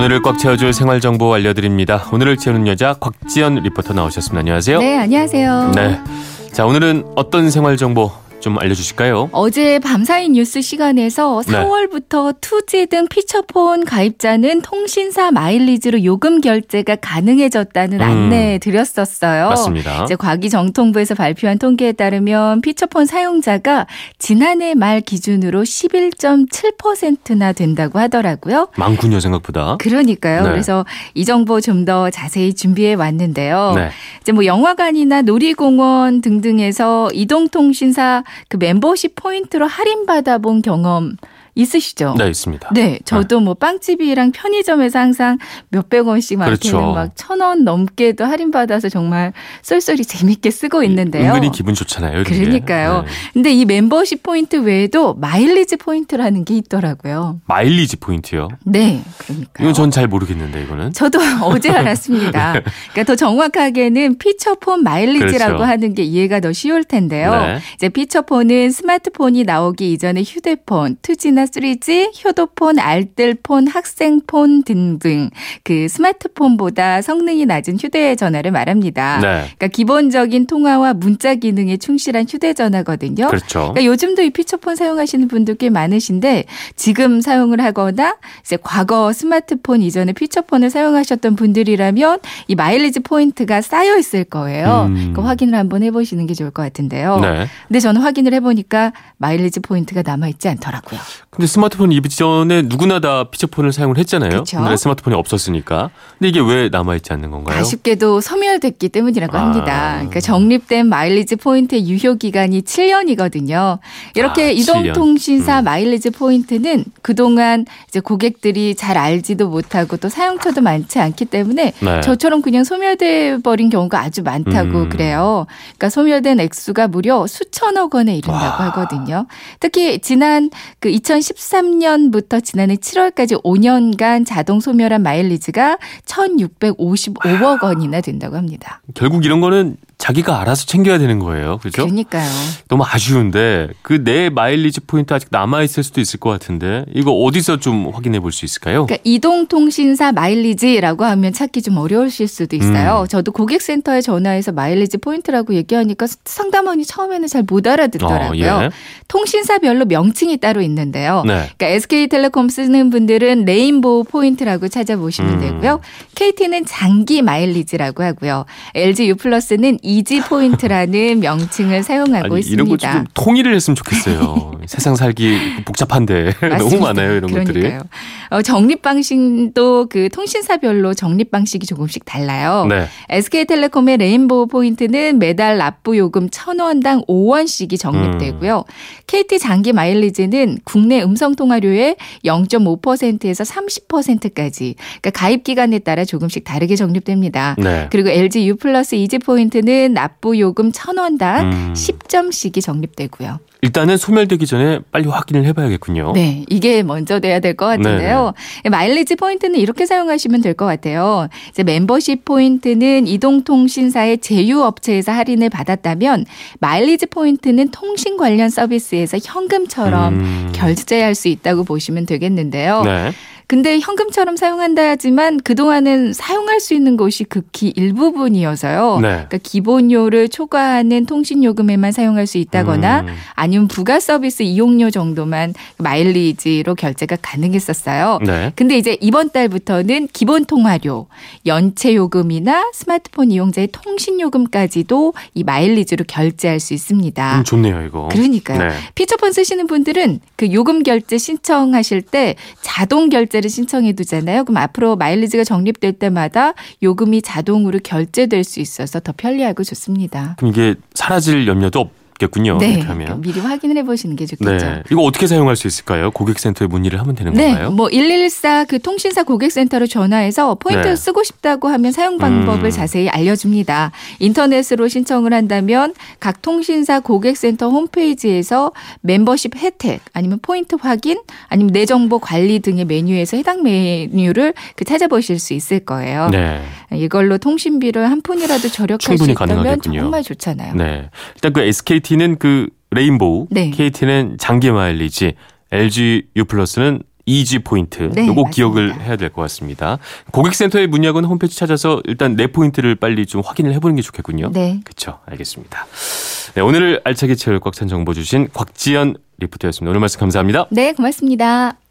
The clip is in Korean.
오늘을 꽉 채워줄 생활 정보 알려드립니다. 오늘을 채우는 여자 곽지연 리포터 나오셨습니다. 안녕하세요. 네, 안녕하세요. 네. 자, 오늘은 어떤 생활 정보 좀 알려주실까요? 어제 밤사이 뉴스 시간에서 네. 4월부터 2G 등 피처폰 가입자는 통신사 마일리지로 요금 결제가 가능해졌다는 음. 안내 드렸었어요. 맞습니다. 이제 과기정통부에서 발표한 통계에 따르면 피처폰 사용자가 지난해 말 기준으로 11.7%나 된다고 하더라고요. 많군요, 생각보다. 그러니까요. 네. 그래서 이 정보 좀 더 자세히 준비해 왔는데요. 네. 이제 뭐 영화관이나 놀이공원 등등에서 이동통신사 그 멤버십 포인트로 할인 받아본 경험 있으시죠? 네, 있습니다. 네, 저도 뭐 빵집이랑 편의점에서 항상 몇백 원씩 많게는 그렇죠. 막 천 원 넘게도 할인 받아서 정말 쏠쏠히 재밌게 쓰고 있는데요. 은근히 기분 좋잖아요. 이런 게. 그러니까요. 네. 근데 이 멤버십 포인트 외에도 마일리지 포인트라는 게 있더라고요. 마일리지 포인트요. 네, 그러니까요. 이건 전 잘 모르겠는데 이거는. 저도 어제 알았습니다. 그러니까 더 정확하게는 피처폰 마일리지라고 그렇죠. 하는 게 이해가 더 쉬울 텐데요. 네. 이제 피처폰은 스마트폰이 나오기 이전에 휴대폰, 2G나 3G, 효도폰, 알뜰폰, 학생폰 등등 그 스마트폰보다 성능이 낮은 휴대전화를 말합니다. 네. 그러니까 기본적인 통화와 문자 기능에 충실한 휴대전화거든요. 그렇죠. 그러니까 요즘도 이 피처폰 사용하시는 분들 꽤 많으신데 지금 사용을 하거나 이제 과거 스마트폰 이전에 피처폰을 사용하셨던 분들이라면 이 마일리지 포인트가 쌓여 있을 거예요. 음. 그 확인을 한번 해보시는 게 좋을 것 같은데요. 네. 근데 저는 확인을 해보니까 마일리지 포인트가 남아 있지 않더라고요. 근데 스마트폰 이전에 누구나 다 피처폰을 사용을 했잖아요. 그쵸. 스마트폰이 없었으니까. 근데 이게 왜 남아있지 않는 건가요? 아쉽게도 소멸됐기 때문이라고 아. 합니다. 그러니까 적립된 마일리지 포인트의 유효 기간이 7년이거든요. 이렇게 아, 이동통신사 음. 마일리지 포인트는 그동안 이제 고객들이 잘 알지도 못하고 또 사용처도 많지 않기 때문에 네. 저처럼 그냥 소멸돼 버린 경우가 아주 많다고 음. 그래요. 그러니까 소멸된 액수가 무려 수천억 원에 이른다고 와. 하거든요. 특히 지난 그 2013년부터 지난해 7월까지 5년간 자동 소멸한 마일리지가 1,655억 원이나 된다고 합니다. 결국 이런 거는 자기가 알아서 챙겨야 되는 거예요. 그렇죠? 그러니까요. 너무 아쉬운데 그 내 마일리지 포인트 아직 남아 있을 수도 있을 것 같은데 이거 어디서 좀 확인해 볼 수 있을까요? 그러니까 이동통신사 마일리지라고 하면 찾기 좀 어려우실 수도 있어요. 음. 저도 고객센터에 전화해서 마일리지 포인트라고 얘기하니까 상담원이 처음에는 잘 못 알아듣더라고요. 어, 예. 통신사별로 명칭이 따로 있는데요. 네. 그러니까 SK텔레콤 쓰는 분들은 레인보우 포인트라고 찾아보시면 음. 되고요. KT는 장기 마일리지라고 하고요. LG U+는 이지 포인트라는 명칭을 사용하고 아니, 이런 거 있습니다. 좀 통일을 했으면 좋겠어요. 세상 살기 복잡한데 너무. 많아요 이런 것들이. 그러니까요. 어, 적립 방식도 그 통신사별로 적립 방식이 조금씩 달라요. 네. SK텔레콤의 레인보우 포인트는 매달 납부 요금 1,000원당 5원씩이 적립되고요. KT 장기 마일리지는 국내 음성 통화료의 0.5%에서 30%까지 그러니까 가입 기간에 따라 조금씩 다르게 적립됩니다. 네. 그리고 LG U 플러스 이지 포인트는 납부 요금 1,000원당 음. 10점씩이 적립되고요. 일단은 소멸되기 전에 빨리 확인을 해봐야겠군요. 네, 이게 먼저 돼야 될 것 같은데요. 마일리지 포인트는 이렇게 사용하시면 될 것 같아요. 이제 멤버십 포인트는 이동통신사의 제휴업체에서 할인을 받았다면 마일리지 포인트는 통신 관련 서비스에서 현금처럼 음. 결제할 수 있다고 보시면 되겠는데요. 네. 근데 현금처럼 사용한다 하지만 그동안은 사용할 수 있는 곳이 극히 일부분이어서요. 네. 그러니까 기본료를 초과하는 통신요금에만 사용할 수 있다거나 음. 아니면 부가 서비스 이용료 정도만 마일리지로 결제가 가능했었어요. 네. 근데 이제 이번 달부터는 기본 통화료, 연체 요금이나 스마트폰 이용자의 통신 요금까지도 이 마일리지로 결제할 수 있습니다. 음, 좋네요 이거. 그러니까요. 네. 피처폰 쓰시는 분들은 그 요금 결제 신청하실 때 자동 결제 를 신청해 두잖아요. 그럼 앞으로 마일리지가 적립될 때마다 요금이 자동으로 결제될 수 있어서 더 편리하고 좋습니다. 그럼 이게 사라질 염려도 없 겠군요. 네. 하면. 미리 확인을 해 보시는 게 좋겠죠. 네. 이거 어떻게 사용할 수 있을까요? 고객센터에 문의를 하면 되는 네, 건가요? 뭐114 그 통신사 고객센터로 전화해서 포인트를 네. 쓰고 싶다고 하면 사용 방법을 음. 자세히 알려줍니다. 인터넷으로 신청을 한다면 각 통신사 고객센터 홈페이지에서 멤버십 혜택 아니면 포인트 확인 아니면 내 정보 관리 등의 메뉴에서 해당 메뉴를 그 찾아보실 수 있을 거예요. 네. 이걸로 통신비를 한 푼이라도 절약할 수 있다면 가능하겠군요. 정말 좋잖아요. 네. 일단 그 SKT는 그 레인보우, 네. KT는 장기 마일리지, LG U 플러스는 이지 포인트. 네, 요거 맞습니다. 기억을 해야 될 것 같습니다. 고객센터의 문의하고는 홈페이지 찾아서 일단 내 포인트를 빨리 좀 확인을 해보는 게 좋겠군요. 네. 그렇죠. 알겠습니다. 네, 오늘을 알차게 채울 꽉찬 정보 주신 곽지연 리포터였습니다. 오늘 말씀 감사합니다. 네, 고맙습니다.